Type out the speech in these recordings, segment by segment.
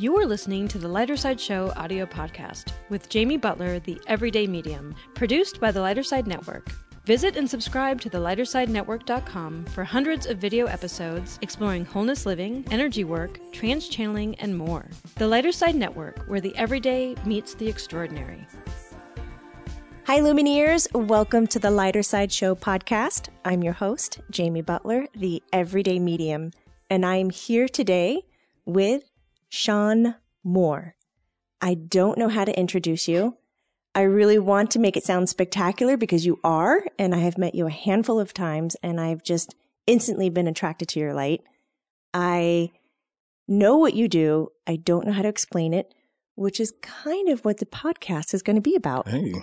You are listening to the Lighter Side Show audio podcast with Jamie Butler, the Everyday Medium, produced by the Lighter Side Network. Visit and subscribe to the lightersidenetwork.com for hundreds of video episodes exploring wholeness living, energy work, trance channeling, and more. The Lighter Side Network, where the everyday meets the extraordinary. Hi, Lumineers. Welcome to the Lighter Side Show podcast. I'm your host, Jamie Butler, the Everyday Medium, and I'm here today with Shawn Moore. I don't know how to introduce you. I really want to make it sound spectacular because you are, and I have met you a handful of times, and I've just instantly been attracted to your light. I know what you do. I don't know how to explain it, which is kind of what the podcast is going to be about. Hey.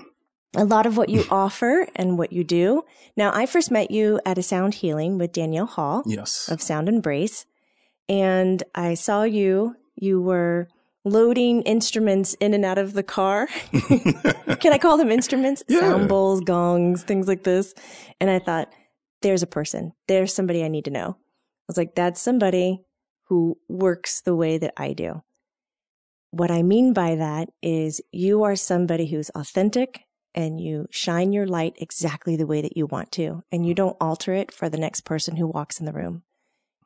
A lot of what you offer and what you do. Now, I first met you at a sound healing with Danielle Hall Yes. of Sound Embrace, and I saw you. You were loading instruments in and out of the car. Can I call them instruments? Yeah. Sound bowls, gongs, things like this. And I thought, there's a person. There's somebody I need to know. I was like, that's somebody who works the way that I do. What I mean by that is you are somebody who's authentic and you shine your light exactly the way that you want to, and you don't alter it for the next person who walks in the room.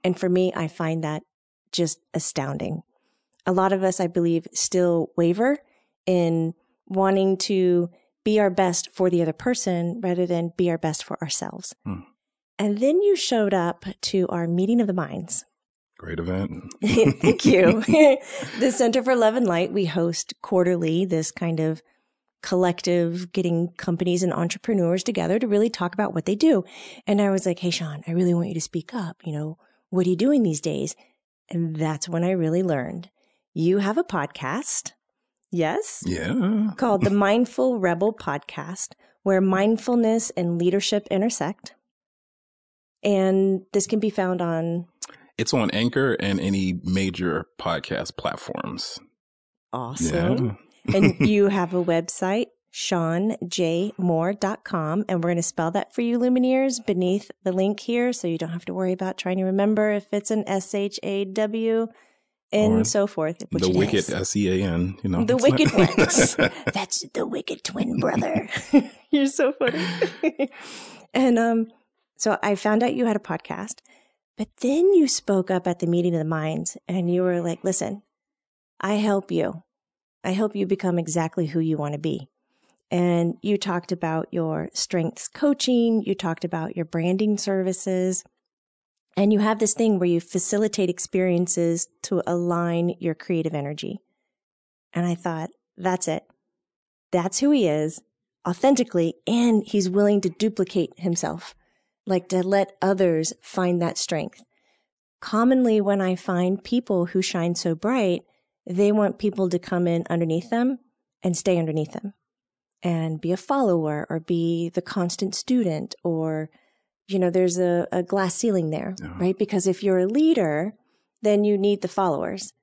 And for me, I find that just astounding. A lot of us, I believe, still waver in wanting to be our best for the other person rather than be our best for ourselves. Hmm. And then you showed up to our meeting of the minds. Great event. Thank you. the Center for Love and Light, we host quarterly this kind of collective getting companies and entrepreneurs together to really talk about what they do. And I was like, Hey, Shawn, I really want you to speak up. You know, what are you doing these days? And that's when I really learned you have a podcast. Yes. Yeah. Called the Mindful Rebel Podcast, where mindfulness and leadership intersect. And this can be found on It's on Anchor and any major podcast platforms. awesome. and you have a website, shawnjmoore.com. And we're going to spell that for you, Lumineers, beneath the link here. So you don't have to worry about trying to remember if it's an S H A W and Or so forth. Which the wicked. S E A N, you know. The it's not- wicked ones. That's the wicked twin brother. You're so funny. and um, so I found out you had a podcast, but then you spoke up at the meeting of the minds and you were like, listen, I help you. I help you become exactly who you want to be. And you talked about your strengths coaching, you talked about your branding services, and you have this thing where you facilitate experiences to align your creative energy. And I thought, that's it. That's who he is authentically. And he's willing to duplicate himself, like to let others find that strength. Commonly, when I find people who shine so bright, they want people to come in underneath them and stay underneath them and be a follower or be the constant student or, you know, there's a, a glass ceiling there, Yeah. right? Because if you're a leader, then you need the followers.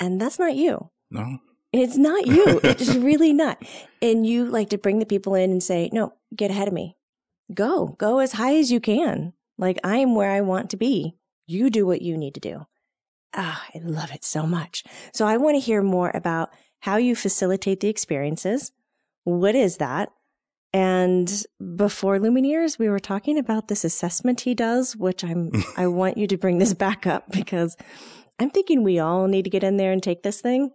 And that's not you. No. It's not you. it's really not. And you like to bring the people in and say, no, get ahead of me. Go, go as high as you can. Like I am where I want to be. You do what you need to do. Ah, I love it so much. So I want to hear more about how you facilitate the experiences. What is that? And before Lumineers, we were talking about this assessment he does, which I'm, I want you to bring this back up because I'm thinking we all need to get in there and take this thing.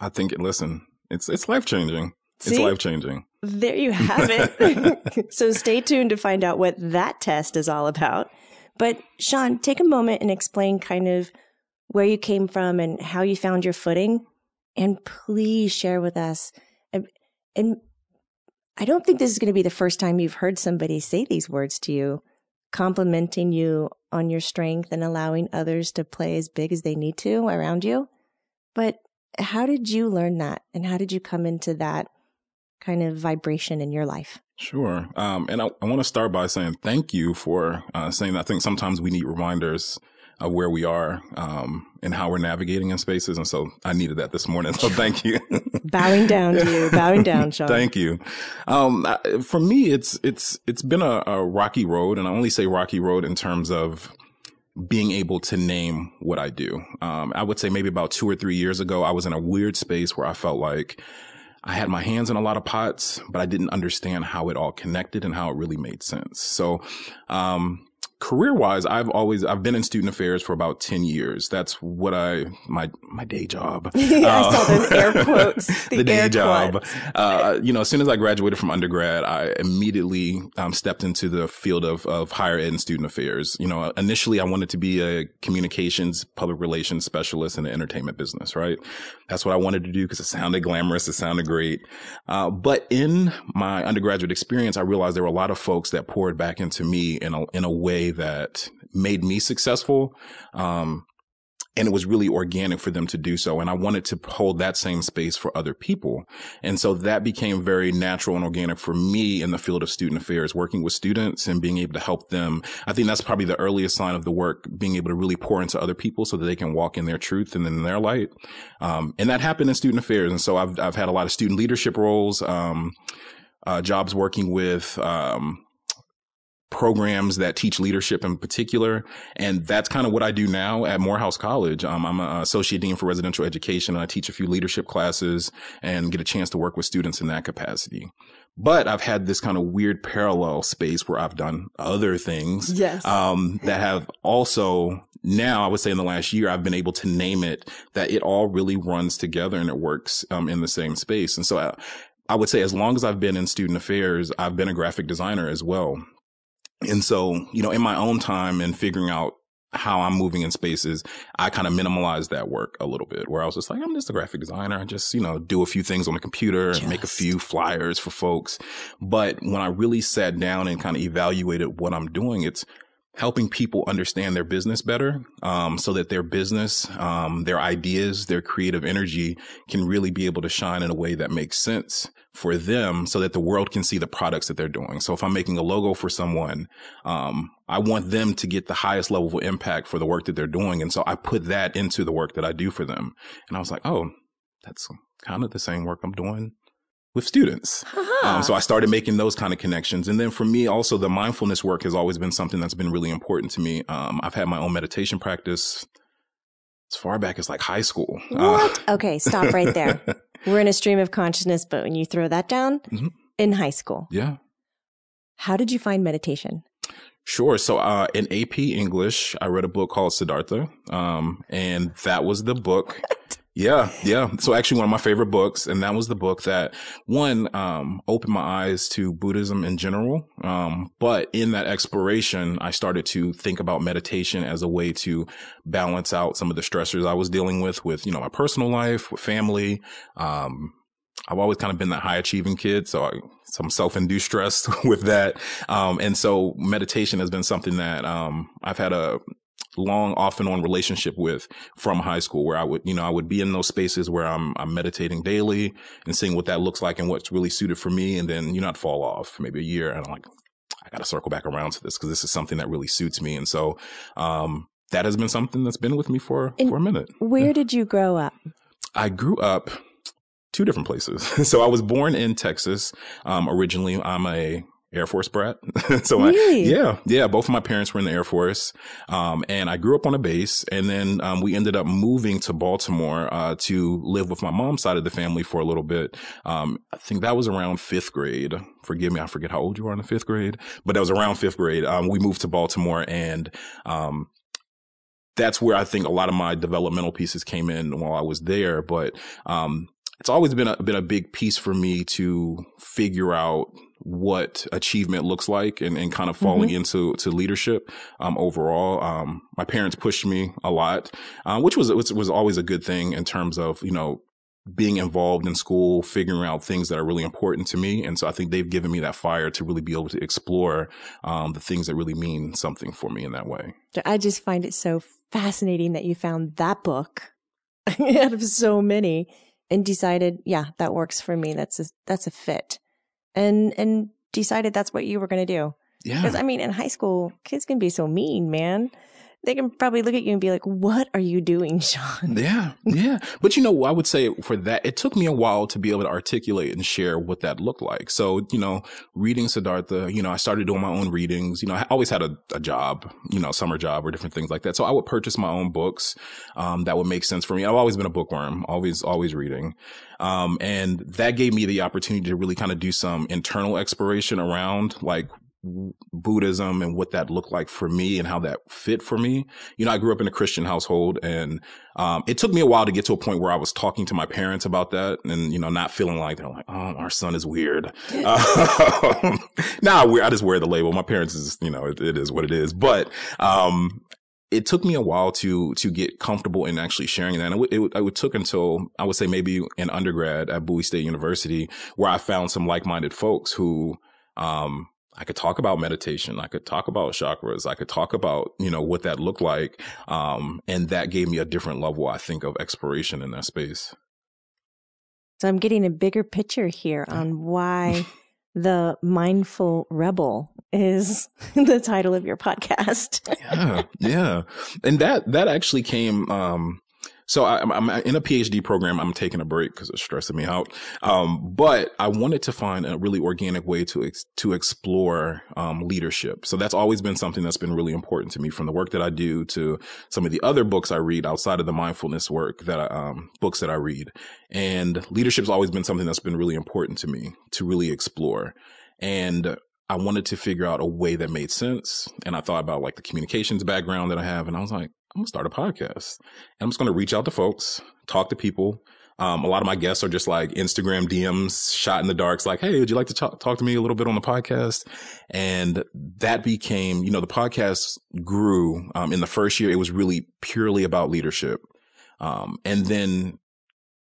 I think listen, it's it's life changing. It's life changing. There you have it. so stay tuned to find out what that test is all about. But Shawn, take a moment and explain kind of where you came from and how you found your footing. And please share with us. Um, and, and I don't think this is going to be the first time you've heard somebody say these words to you, complimenting you on your strength and allowing others to play as big as they need to around you. But how did you learn that? And how did you come into that kind of vibration in your life? Sure. Um, and I, I want to start by saying thank you for uh, saying that. I think sometimes we need reminders of where we are um, and how we're navigating in spaces. And so I needed that this morning. So thank you. Bowing down to you, bowing down, Shawn. Thank you. Um, for me, it's it's it's been a, a rocky road, and I only say rocky road in terms of being able to name what I do. Um, I would say maybe about two or three years ago, I was in a weird space where I felt like I had my hands in a lot of pots, but I didn't understand how it all connected and how it really made sense. So, um, career wise, I've always, I've been in student affairs for about 10 years. That's what I, my, my day job. I uh, saw those air quotes. The, the day job. Uh, you know, as soon as I graduated from undergrad, I immediately um, stepped into the field of, of higher ed and student affairs. You know, initially I wanted to be a communications, public relations specialist in the entertainment business, right? That's what I wanted to do because it sounded glamorous. It sounded great. Uh, but in my undergraduate experience, I realized there were a lot of folks that poured back into me in a, in a way that made me successful. Um, and it was really organic for them to do so. And I wanted to hold that same space for other people. And so that became very natural and organic for me in the field of student affairs, working with students and being able to help them. I think that's probably the earliest sign of the work, being able to really pour into other people so that they can walk in their truth and in their light. Um, and that happened in student affairs. And so I've, I've had a lot of student leadership roles, um, uh, jobs working with, um, programs that teach leadership in particular. And that's kind of what I do now at Morehouse College. Um, I'm an associate dean for residential education and I teach a few leadership classes and get a chance to work with students in that capacity. But I've had this kind of weird parallel space where I've done other things. Yes. Um, that have also now I would say in the last year, I've been able to name it that it all really runs together and it works, um, in the same space. And so I, I would say as long as I've been in student affairs, I've been a graphic designer as well. And so, you know, in my own time and figuring out how I'm moving in spaces, I kind of minimalized that work a little bit where I was just like, I'm just a graphic designer. I just, you know, do a few things on the computer and make a few flyers for folks. But when I really sat down and kind of evaluated what I'm doing, it's helping people understand their business better um, so that their business um, their ideas their creative energy can really be able to shine in a way that makes sense for them so that the world can see the products that they're doing. So if i'm making a logo for someone um, i want them to get the highest level of impact for the work that they're doing. And so i put that into the work that i do for them. And i was like oh that's kind of the same work i'm doing with students. Uh-huh. Um, so I started making those kind of connections. And then for me, also the mindfulness work has always been something that's been really important to me. Um, I've had my own meditation practice as far back as like high school. What? Uh, okay, stop right there. We're in a stream of consciousness, but when you throw that down mm-hmm. in high school. Yeah. How did you find meditation? Sure. So, uh, in AP English, I read a book called Siddhartha. Um, and that was the book yeah, yeah. So actually one of my favorite books, and that was the book that one, um, opened my eyes to Buddhism in general. Um, but in that exploration, I started to think about meditation as a way to balance out some of the stressors I was dealing with, with, you know, my personal life, with family. Um, I've always kind of been that high achieving kid. So I, some self-induced stress with that. Um, and so meditation has been something that, um, I've had a, long off and on relationship with from high school where I would, you know, I would be in those spaces where I'm, I'm meditating daily and seeing what that looks like and what's really suited for me. And then, you know, I'd fall off maybe a year and I'm like, I got to circle back around to this because this is something that really suits me. And so, um, that has been something that's been with me for, and for a minute. Where yeah. did you grow up? I grew up two different places. so I was born in Texas. Um, originally, I'm a Air Force brat. so really? I, yeah, yeah, both of my parents were in the Air Force. Um, and I grew up on a base and then, um, we ended up moving to Baltimore, uh, to live with my mom's side of the family for a little bit. Um, I think that was around fifth grade. Forgive me. I forget how old you are in the fifth grade, but that was around fifth grade. Um, we moved to Baltimore and, um, that's where I think a lot of my developmental pieces came in while I was there. But, um, it's always been a, been a big piece for me to figure out what achievement looks like and, and kind of falling mm-hmm. into to leadership um, overall. Um, my parents pushed me a lot, uh, which was, which was always a good thing in terms of, you know, being involved in school, figuring out things that are really important to me. And so I think they've given me that fire to really be able to explore um, the things that really mean something for me in that way. I just find it so fascinating that you found that book out of so many and decided, yeah, that works for me. That's a, that's a fit and and decided that's what you were going to do. Yeah. Because I mean, in high school, kids can be so mean, man. They can probably look at you and be like, "What are you doing, Shawn?" Yeah, yeah. But you know, I would say for that, it took me a while to be able to articulate and share what that looked like. So, you know, reading Siddhartha, you know, I started doing my own readings. You know, I always had a, a job, you know, summer job or different things like that. So I would purchase my own books um, that would make sense for me. I've always been a bookworm, always, always reading. Um, and that gave me the opportunity to really kind of do some internal exploration around like Buddhism and what that looked like for me and how that fit for me. You know, I grew up in a Christian household and, um, it took me a while to get to a point where I was talking to my parents about that and, you know, not feeling like they're like, Oh, our son is weird. um, nah, I just wear the label. My parents is, you know, it, it is what it is. But, um, it took me a while to to get comfortable in actually sharing that. And it, it, it, took until I would say maybe in undergrad at Bowie State University, where I found some like minded folks who um, I could talk about meditation. I could talk about chakras. I could talk about, you know, what that looked like. Um, and that gave me a different level, I think, of exploration in that space. So I'm getting a bigger picture here on why the mindful rebel is the title of your podcast. yeah. Yeah. And that, that actually came, um, so I, am in a PhD program. I'm taking a break because it's stressing me out. Um, but I wanted to find a really organic way to ex- to explore um, leadership. So that's always been something that's been really important to me, from the work that I do to some of the other books I read outside of the mindfulness work that I, um, books that I read. And leadership's always been something that's been really important to me to really explore. And I wanted to figure out a way that made sense. And I thought about like the communications background that I have. And I was like, I'm gonna start a podcast and I'm just gonna reach out to folks, talk to people. Um, a lot of my guests are just like Instagram DMs shot in the dark. It's like, Hey, would you like to talk, talk to me a little bit on the podcast? And that became, you know, the podcast grew, um, in the first year. It was really purely about leadership. Um, and then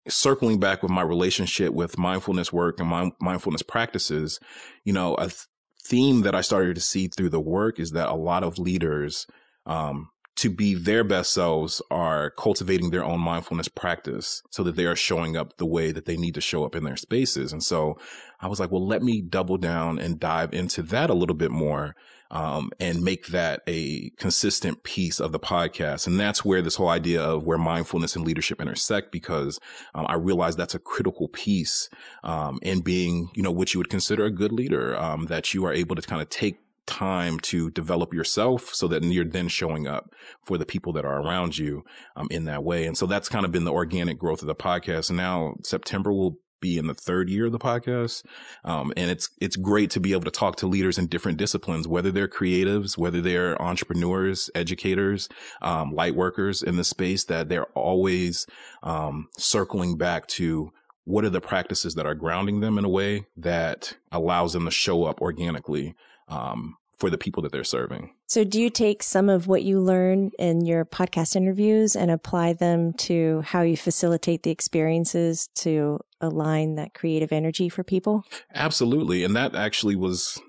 circling back with my relationship with mindfulness work and my mindfulness practices, you know, a th- theme that I started to see through the work is that a lot of leaders, um, to be their best selves are cultivating their own mindfulness practice so that they are showing up the way that they need to show up in their spaces. And so I was like, well, let me double down and dive into that a little bit more. Um, and make that a consistent piece of the podcast. And that's where this whole idea of where mindfulness and leadership intersect, because um, I realize that's a critical piece um, in being, you know, what you would consider a good leader, um, that you are able to kind of take time to develop yourself so that you're then showing up for the people that are around you um, in that way. And so that's kind of been the organic growth of the podcast. Now September will be in the third year of the podcast. Um, and it's, it's great to be able to talk to leaders in different disciplines, whether they're creatives, whether they're entrepreneurs, educators, um, light workers in the space that they're always, um, circling back to what are the practices that are grounding them in a way that allows them to show up organically um, for the people that they're serving. So, do you take some of what you learn in your podcast interviews and apply them to how you facilitate the experiences to align that creative energy for people? Absolutely. And that actually was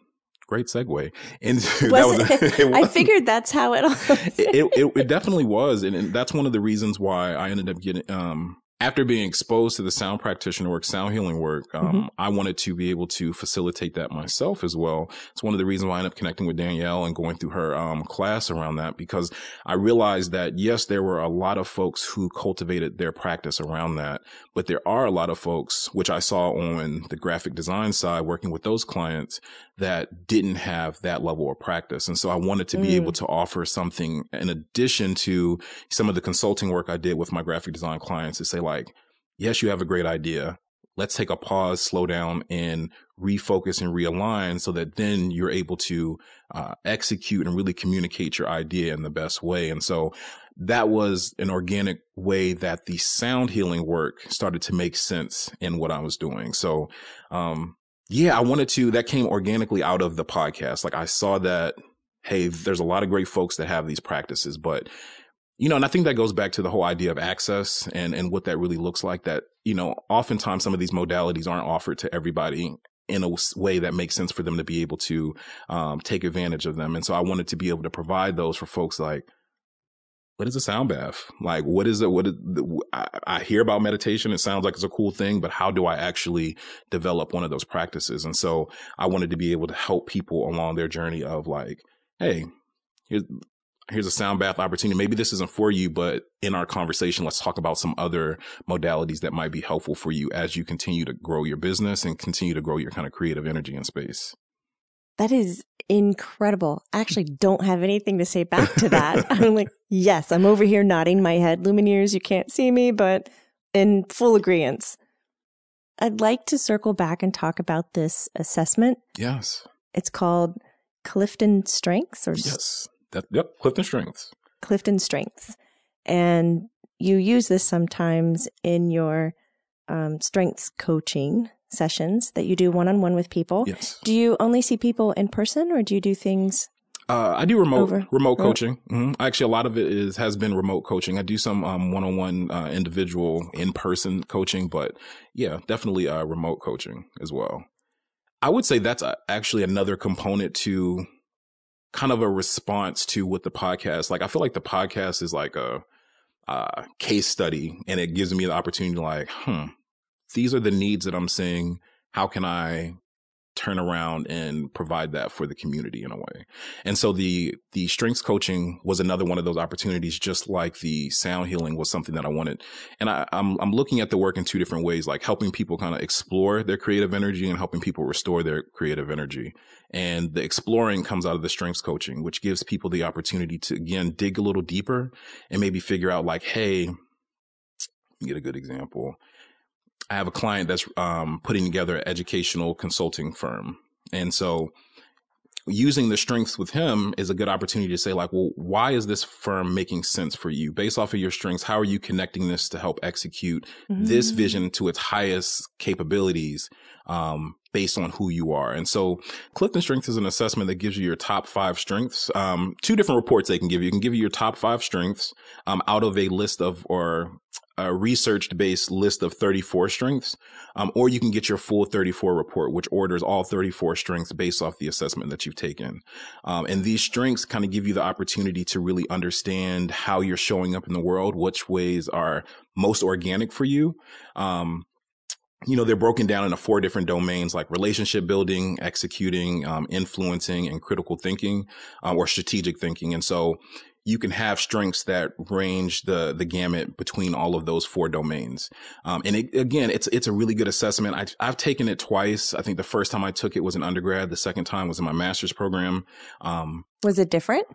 great segue into was that was, it, I figured that's how it all it, it, it, definitely was and, and, that's one of the reasons why I ended up getting um after being exposed to the sound practitioner work, sound healing work, um, mm-hmm. I wanted to be able to facilitate that myself as well. It's one of the reasons why I ended up connecting with Danielle and going through her um, class around that because I realized that yes, there were a lot of folks who cultivated their practice around that, but there are a lot of folks, which I saw on the graphic design side, working with those clients that didn't have that level of practice. And so I wanted to be mm. able to offer something in addition to some of the consulting work I did with my graphic design clients to say like, yes, you have a great idea. Let's take a pause, slow down and refocus and realign so that then you're able to uh, execute and really communicate your idea in the best way. And so that was an organic way that the sound healing work started to make sense in what I was doing. So, um, yeah, I wanted to, that came organically out of the podcast. Like I saw that, hey, there's a lot of great folks that have these practices, but you know, and I think that goes back to the whole idea of access and, and what that really looks like that, you know, oftentimes some of these modalities aren't offered to everybody in a way that makes sense for them to be able to um, take advantage of them. And so I wanted to be able to provide those for folks like, what is a sound bath? Like, what is it? What is, I, I hear about meditation. It sounds like it's a cool thing, but how do I actually develop one of those practices? And so I wanted to be able to help people along their journey of like, Hey, here's a sound bath opportunity. Maybe this isn't for you, but in our conversation, let's talk about some other modalities that might be helpful for you as you continue to grow your business and continue to grow your kind of creative energy and space. That is incredible. I actually don't have anything to say back to that. I'm like, yes, I'm over here nodding my head. Lumineers, you can't see me, but in full agreement. I'd like to circle back and talk about this assessment. Yes. It's called Clifton Strengths or Yes. That, yep, Clifton Strengths. Clifton Strengths. And you use this sometimes in your um, strengths coaching sessions that you do one on one with people. Yes. Do you only see people in person or do you do things? Uh, I do remote Over. remote coaching. hmm Actually, a lot of it is has been remote coaching. I do some um, one-on-one uh, individual in-person coaching, but yeah, definitely uh, remote coaching as well. I would say that's uh actually another component to kind of a response to what the podcast. Like, I feel like the podcast is like a uh, case study, and it gives me the opportunity to like, hmm, these are the needs that I'm seeing. How can I turn around and provide that for the community in a way? And so the the strengths coaching was another one of those opportunities, just like the sound healing was something that I wanted. And I, I'm I'm looking at the work in two different ways, like helping people kind of explore their creative energy and helping people restore their creative energy. And the exploring comes out of the strengths coaching, which gives people the opportunity to again dig a little deeper and maybe figure out like, hey, get a good example. I have a client that's um, putting together an educational consulting firm. And so using the strengths with him is a good opportunity to say like, well, why is this firm making sense for you based off of your strengths? How are you connecting this to help execute this Mm. vision to its highest capabilities? Um, based on who you are. And so Clifton Strengths is an assessment that gives you your top five strengths. Um, two different reports they can give you. You can give you your top five strengths, um, out of a list of, or a research based list of 34 strengths. Um, or you can get your full 34 report, which orders all 34 strengths based off the assessment that you've taken. Um, and these strengths kind of give you the opportunity to really understand how you're showing up in the world, which ways are most organic for you. Um, you know, they're broken down into four different domains like relationship building, executing, um, influencing, and critical thinking, uh, or strategic thinking. And so you can have strengths that range the the gamut between all of those four domains. Um, and it, again, it's it's a really good assessment. I, I've taken it twice. I think the first time I took it was in undergrad. The second time was in my master's program. Um, Was it different?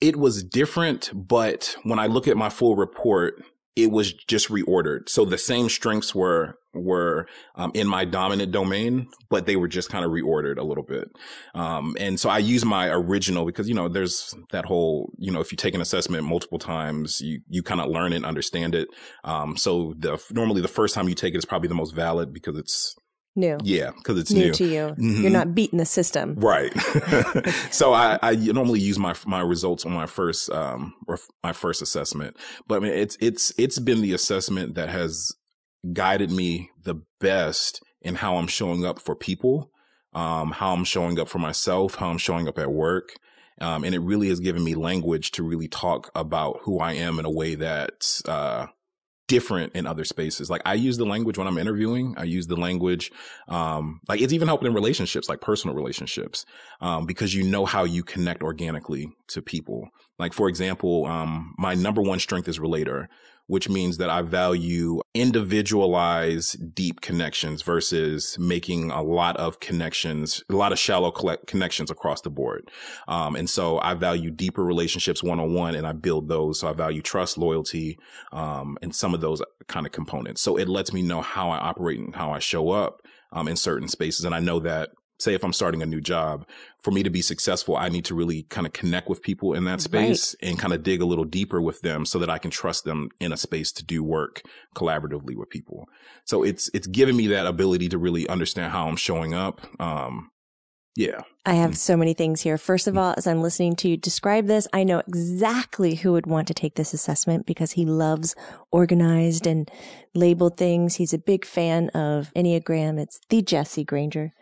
it was different, but when I look at my full report, it was just reordered. So the same strengths were were um, in my dominant domain, but they were just kind of reordered a little bit. Um, and so I use my original because you know there's that whole you know if you take an assessment multiple times, you you kind of learn it, and understand it. Um, so the normally the first time you take it is probably the most valid because it's New. yeah because it's new, new. to you. Mhm. You're not beating the system. Right. so I, I normally use my my results on my first um or my first assessment, but I mean it's it's it's been the assessment that has guided me the best in how I'm showing up for people, um, how I'm showing up for myself, how I'm showing up at work. Um, and it really has given me language to really talk about who I am in a way that's uh, different in other spaces. Like I use the language when I'm interviewing. I use the language, um, like it's even helping in relationships, like personal relationships, um, because you know how you connect organically to people. Like for example, um, my number one strength is relator, which means that I value individualized, deep connections versus making a lot of connections, a lot of shallow connections across the board. Um, and so I value deeper relationships one on one and I build those. So I value trust, loyalty, um, and some of those kind of components. So it lets me know how I operate and how I show up, um, in certain spaces. And I know that say if I'm starting a new job, for me to be successful, I need to really kind of connect with people in that space and kind of dig a little deeper with them so that I can trust them in a space to do work collaboratively with people. So it's it's giving me that ability to really understand how I'm showing up. Um yeah. I have so many things here. First of all, as I'm listening to you describe this, I know exactly who would want to take this assessment because he loves organized and labeled things. He's a big fan of Enneagram. It's the Jesse Granger.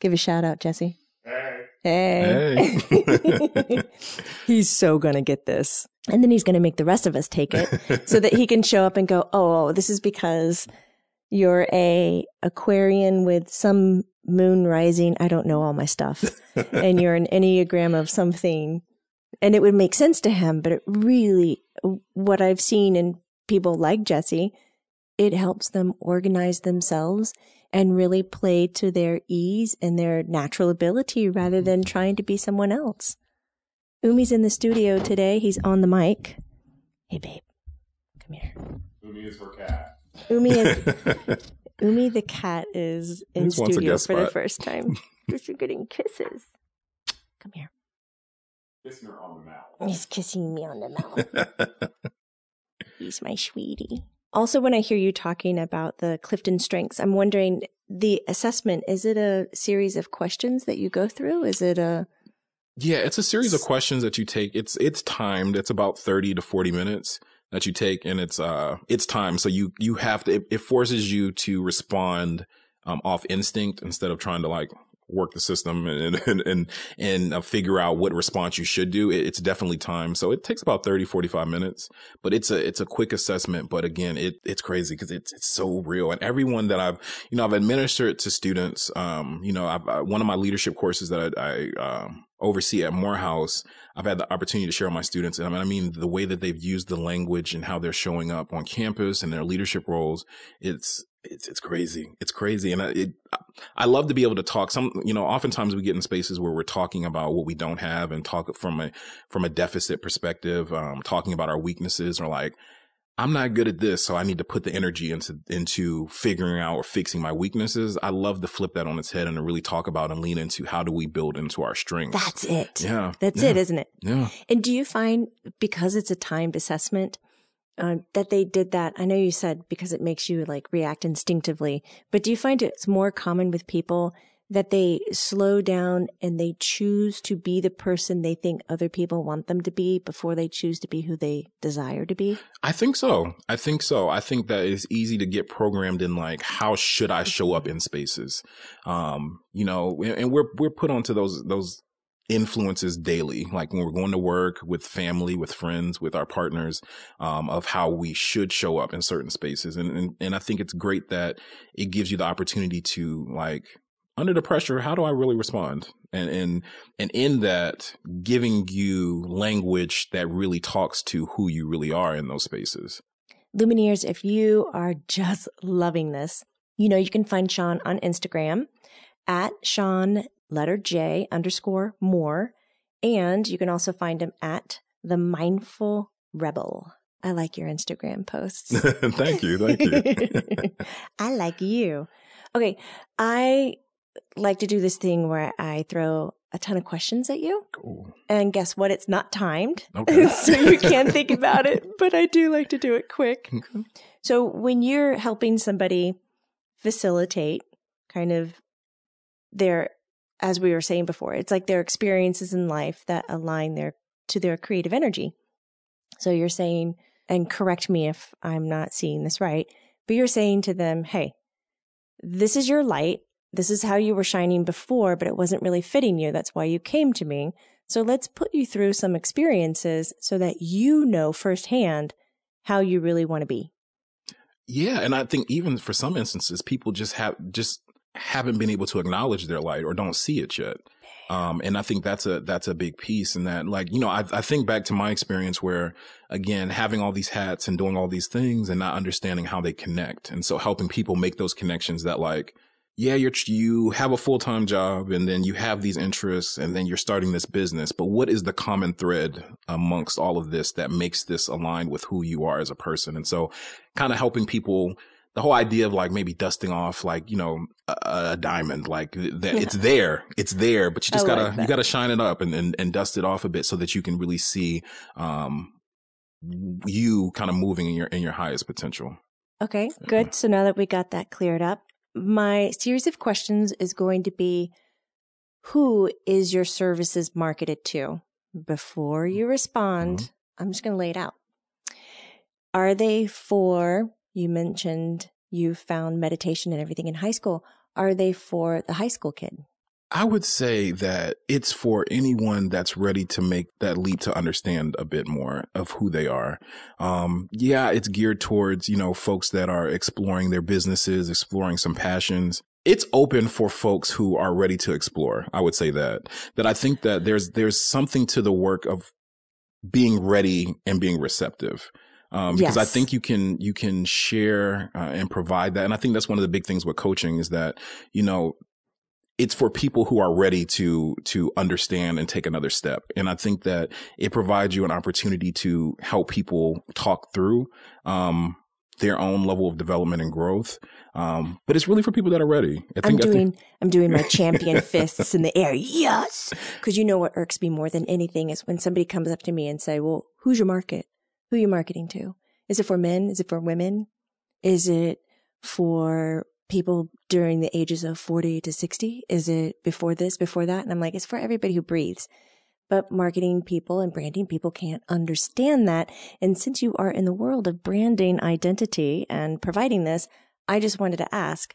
Give a shout out, Jesse. Hey. Hey. he's so going to get this. And then he's going to make the rest of us take it so that he can show up and go, oh, oh, this is because you're a Aquarian with some moon rising. I don't know all my stuff. and you're an Enneagram of something. and it would make sense to him, but it really, what I've seen in people like Jesse, it helps them organize themselves and really play to their ease and their natural ability rather than trying to be someone else. Umi's in the studio today. He's on the mic. Hey, babe, come here. Umi is her cat. Umi is Umi the cat is in studio for spot. the first time. Just getting kisses. Come here. Kissing her on the mouth. He's kissing me on the mouth. He's my sweetie. Also, when I hear you talking about the Clifton strengths, I'm wondering the assessment, is it a series of questions that you go through? Is it a Yeah, it's a series of questions that you take. It's it's timed. It's about 30 to 40 minutes that you take and it's uh it's time. So you you have to it, it forces you to respond um off instinct instead of trying to like work the system and and and, and uh, figure out what response you should do it, it's definitely time. So it takes about 30 45 minutes but it's a it's a quick assessment. But again it it's crazy because it's it's so real. And everyone that i've you know i've administered to students um you know i've I, one of my leadership courses that i, I um oversee at Morehouse, I've had the opportunity to share with my students. And I mean, the way that they've used the language and how they're showing up on campus and their leadership roles, it's, it's, it's crazy. It's crazy. And I, it, I love to be able to talk some, you know, oftentimes we get in spaces where we're talking about what we don't have and talk from a, from a deficit perspective, um, talking about our weaknesses or like, I'm not good at this, so I need to put the energy into into figuring out or fixing my weaknesses. I love to flip that on its head and to really talk about and lean into how do we build into our strengths. That's it. Yeah, that's yeah. it, isn't it? Yeah. And do you find because it's a timed assessment uh, that they did that? I know you said because it makes you like react instinctively, but do you find it's more common with people that they slow down and they choose to be the person they think other people want them to be before they choose to be who they desire to be? I think so. I think so. I think that it's easy to get programmed in like, how should I show up in spaces? Um, you know, and we're, we're put onto those, those influences daily, like when we're going to work with family, with friends, with our partners, um, of how we should show up in certain spaces. And, and, and I think it's great that it gives you the opportunity to like, under the pressure, how do I really respond? And, and, and in that, giving you language that really talks to who you really are in those spaces. Lumineers, if you are just loving this, you know, you can find Shawn on Instagram at Shawn letter J underscore Moore. And you can also find him at the mindful rebel. I like your Instagram posts. thank you. Thank you. I like you. Okay. I like to do this thing where I throw a ton of questions at you. Cool. And guess what? It's not timed. Okay. so you can't think about it, but I do like to do it quick. Okay. So when you're helping somebody facilitate kind of their, as we were saying before, it's like their experiences in life that align their, to their creative energy. So you're saying, and correct me if I'm not seeing this right, but you're saying to them, Hey, this is your light this is how you were shining before, but it wasn't really fitting you. That's why you came to me. So let's put you through some experiences so that you know firsthand how you really want to be. Yeah. And I think even for some instances, people just have, just haven't been able to acknowledge their light or don't see it yet. Um, and I think that's a, that's a big piece in that, like, you know, I, I think back to my experience where again, having all these hats and doing all these things and not understanding how they connect. And so helping people make those connections that like, yeah, you're, you have a full time job and then you have these interests and then you're starting this business. But what is the common thread amongst all of this that makes this align with who you are as a person? And so kind of helping people, the whole idea of like maybe dusting off like, you know, a, a diamond, like that it's there, it's there, but you just gotta, you gotta shine it up and, and, and dust it off a bit so that you can really see, um, you kind of moving in your, in your highest potential. Okay, good. So now that we got that cleared up, my series of questions is going to be who is your services marketed to? Before you respond, mm-hmm. I'm just going to lay it out. Are they for, you mentioned you found meditation and everything in high school. Are they for the high school kid? I would say that it's for anyone that's ready to make that leap to understand a bit more of who they are. Um, yeah, it's geared towards, you know, folks that are exploring their businesses, exploring some passions. It's open for folks who are ready to explore. I would say that, that I think that there's, there's something to the work of being ready and being receptive. Um, because yes. I think you can, you can share uh, and provide that. And I think that's one of the big things with coaching is that, you know, it's for people who are ready to, to understand and take another step. And I think that it provides you an opportunity to help people talk through, um, their own level of development and growth. Um, but it's really for people that are ready. I am doing, think- I'm doing my champion fists in the air. Yes. Cause you know what irks me more than anything is when somebody comes up to me and say, well, who's your market? Who you marketing to? Is it for men? Is it for women? Is it for people during the ages of 40 to 60? Is it before this, before that? And I'm like, it's for everybody who breathes. But marketing people and branding people can't understand that. And since you are in the world of branding identity and providing this, I just wanted to ask.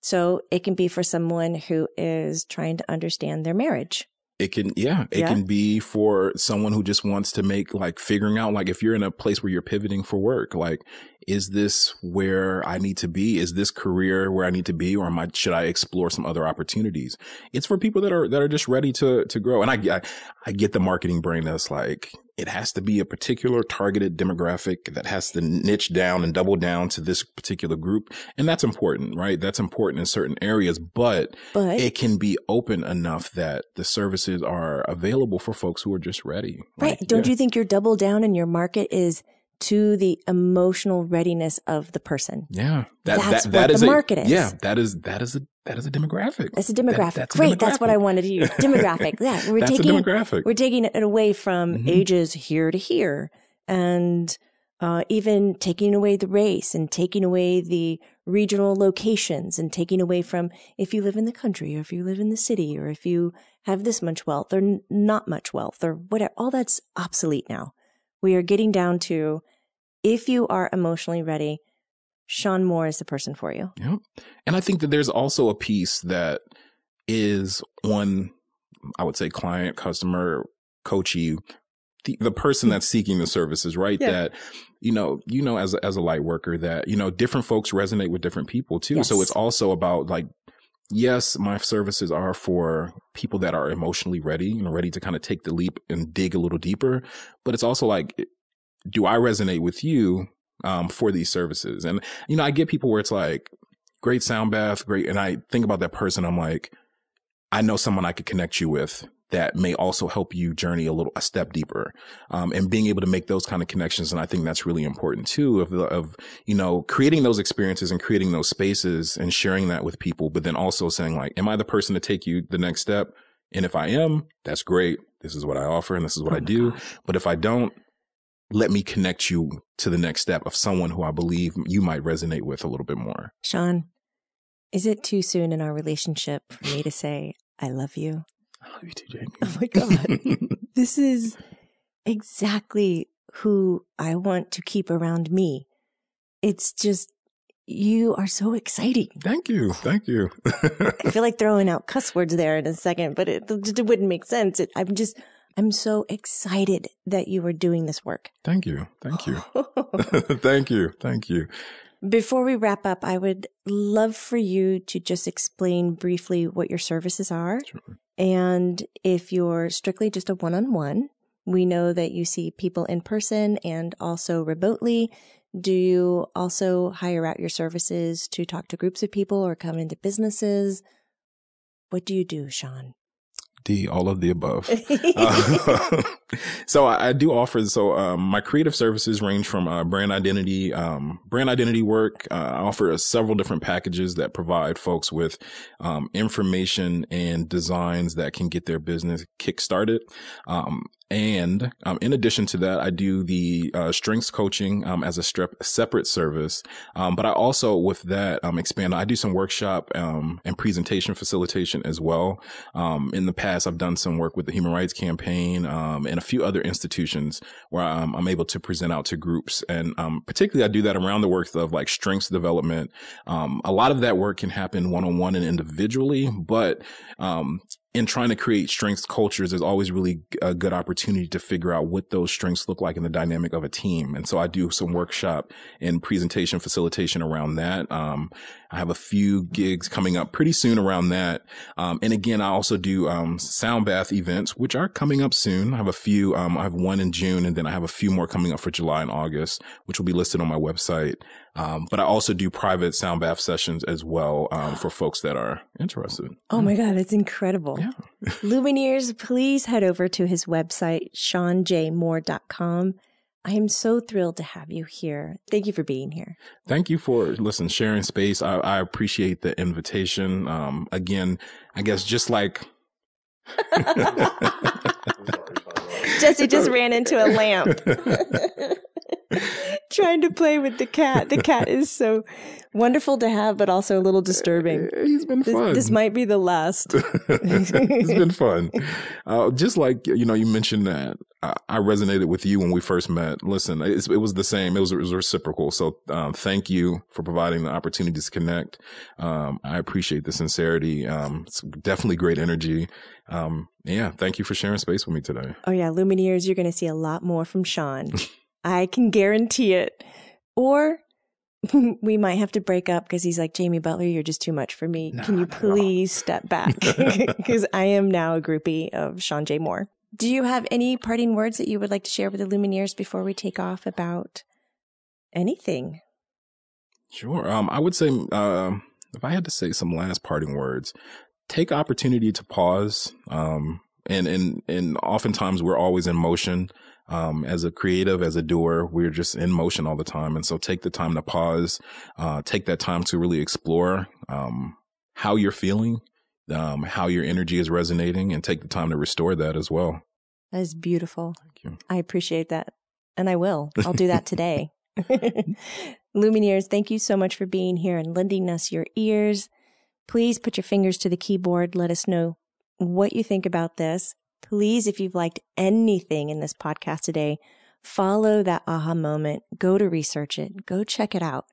So it can be for someone who is trying to understand their marriage. It can, yeah, it yeah. can be for someone who just wants to make like figuring out, like if you're in a place where you're pivoting for work, like, is this where I need to be? Is this career where I need to be? Or am I, should I explore some other opportunities? It's for people that are, that are just ready to, to grow. And I, I, I get the marketing brain that's like, it has to be a particular targeted demographic that has to niche down and double down to this particular group. And that's important, right? That's important in certain areas, but, but it can be open enough that the services are available for folks who are just ready. Right. Like, Don't yeah. you think your double down in your market is to the emotional readiness of the person. Yeah. That, that's that, that what the market is. Yeah. That is, that is a, that is a demographic. That's a demographic. That, that's Great. A demographic. That's what I wanted to use. Demographic. Yeah. We're that's taking, a demographic. We're taking it away from mm-hmm. ages here to here and, uh, even taking away the race and taking away the regional locations and taking away from if you live in the country or if you live in the city or if you have this much wealth or n- not much wealth or whatever. All that's obsolete now. We are getting down to if you are emotionally ready, Shawn Moore is the person for you. Yep. And I think that there's also a piece that is on, I would say, client, customer, coachy, the, the person that's seeking the services, right? Yeah. That, you know, you know, as a, as a light worker that, you know, different folks resonate with different people too. Yes. So it's also about like, yes, my services are for people that are emotionally ready and ready to kind of take the leap and dig a little deeper. But it's also like, do I resonate with you um, for these services? And, you know, I get people where it's like, great sound bath, great. And I think about that person. I'm like, I know someone I could connect you with that may also help you journey a little, a step deeper. Um, and being able to make those kind of connections. And I think that's really important too of, of, you know, creating those experiences and creating those spaces and sharing that with people, but then also saying like, am I the person to take you the next step? And if I am, that's great. This is what I offer and this is what oh I do. God. But if I don't, let me connect you to the next step of someone who I believe you might resonate with a little bit more. Shawn, is it too soon in our relationship for me to say, I love you? I love you too. Oh my God. this is exactly who I want to keep around me. It's just, you are so exciting. Thank you. Thank you. I feel like throwing out cuss words there in a second, but it, it wouldn't make sense. It, I'm just, I'm so excited that you are doing this work. Thank you. Thank you. Thank you. Thank you. Before we wrap up, I would love for you to just explain briefly what your services are. Sure. And if you're strictly just a one on one, we know that you see people in person and also remotely. Do you also hire out your services to talk to groups of people or come into businesses? What do you do, Shawn? D, all of the above. uh, so I, I, do offer, so, um, my creative services range from, uh, brand identity, um, brand identity work. Uh, I offer several different packages that provide folks with, um, information and designs that can get their business kickstarted. Um, and um, in addition to that, I do the uh, strengths coaching um, as a strep- separate service. Um, but I also, with that, um, expand. I do some workshop um, and presentation facilitation as well. Um, in the past, I've done some work with the Human Rights Campaign um, and a few other institutions where um, I'm able to present out to groups. And um, particularly, I do that around the work of like strengths development. a lot of that work can happen one on one and individually, but in trying to create strengths cultures, there's always really a good opportunity to figure out what those strengths look like in the dynamic of a team. And so I do some workshop and presentation facilitation around that. Um, I have a few gigs coming up pretty soon around that. Um, and again, I also do, um, sound bath events, which are coming up soon. I have a few, um, I have one in June and then I have a few more coming up for July and August, which will be listed on my website. Um, but I also do private sound bath sessions as well, um, for folks that are interested. Oh my God. It's incredible. Yeah. Lumineers, please head over to his website, shawnjmoore.com. I am so thrilled to have you here. Thank you for being here. Thank you for listen sharing space. I, I appreciate the invitation. Um, again, I guess just like Jesse just ran into a lamp. Trying to play with the cat. The cat is so wonderful to have, but also a little disturbing. He's been This, fun. this might be the last. it's been fun. Uh, just like, you know, you mentioned that I, I resonated with you when we first met. Listen, it's, it was the same. It was, it was reciprocal. So, um, thank you for providing the opportunity to connect. Um, I appreciate the sincerity. Um, it's definitely great energy. Um, yeah, thank you for sharing space with me today. Oh yeah, Lumineers, you're going to see a lot more from Shawn. I can guarantee it. Or we might have to break up because he's like, Jamie Butler, you're just too much for me. Can you not at all. please step back? Because I am now a groupie of Shawn J. Moore. Do you have any parting words that you would like to share with the Lumineers before we take off about anything? Sure. Um, I would say, um, if I had to say some last parting words, take opportunity to pause. Um, and, and, and oftentimes we're always in motion. Um, as a creative, as a doer, we're just in motion all the time. And so take the time to pause, uh, take that time to really explore, um, how you're feeling, um, how your energy is resonating and take the time to restore that as well. That is beautiful. Thank you. I appreciate that. And I will. I'll do that today. Lumineers, thank you so much for being here and lending us your ears. Please put your fingers to the keyboard. Let us know what you think about this. Please, if you've liked anything in this podcast today, follow that aha moment. Go to research it. Go check it out.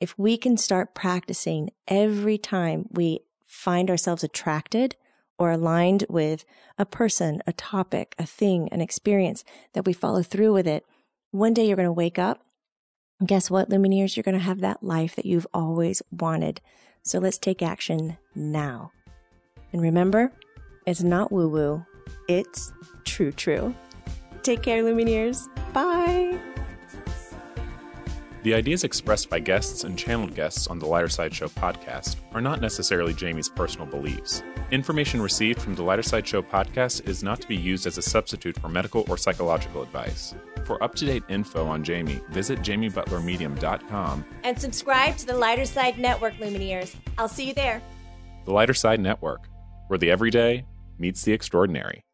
If we can start practicing every time we find ourselves attracted or aligned with a person, a topic, a thing, an experience, that we follow through with it, one day you're going to wake up. and Guess what, Lumineers? You're going to have that life that you've always wanted. So let's take action now. And remember, it's not woo woo, it's true, true. Take care, Lumineers. Bye. The ideas expressed by guests and channeled guests on the Lighter Side Show podcast are not necessarily Jamie's personal beliefs. Information received from the Lighter Side Show podcast is not to be used as a substitute for medical or psychological advice. For up to date info on Jamie, visit jamiebutlermedium.com. And subscribe to the Lighter Side Network, Lumineers. I'll see you there. The Lighter Side Network, where the everyday meets the extraordinary.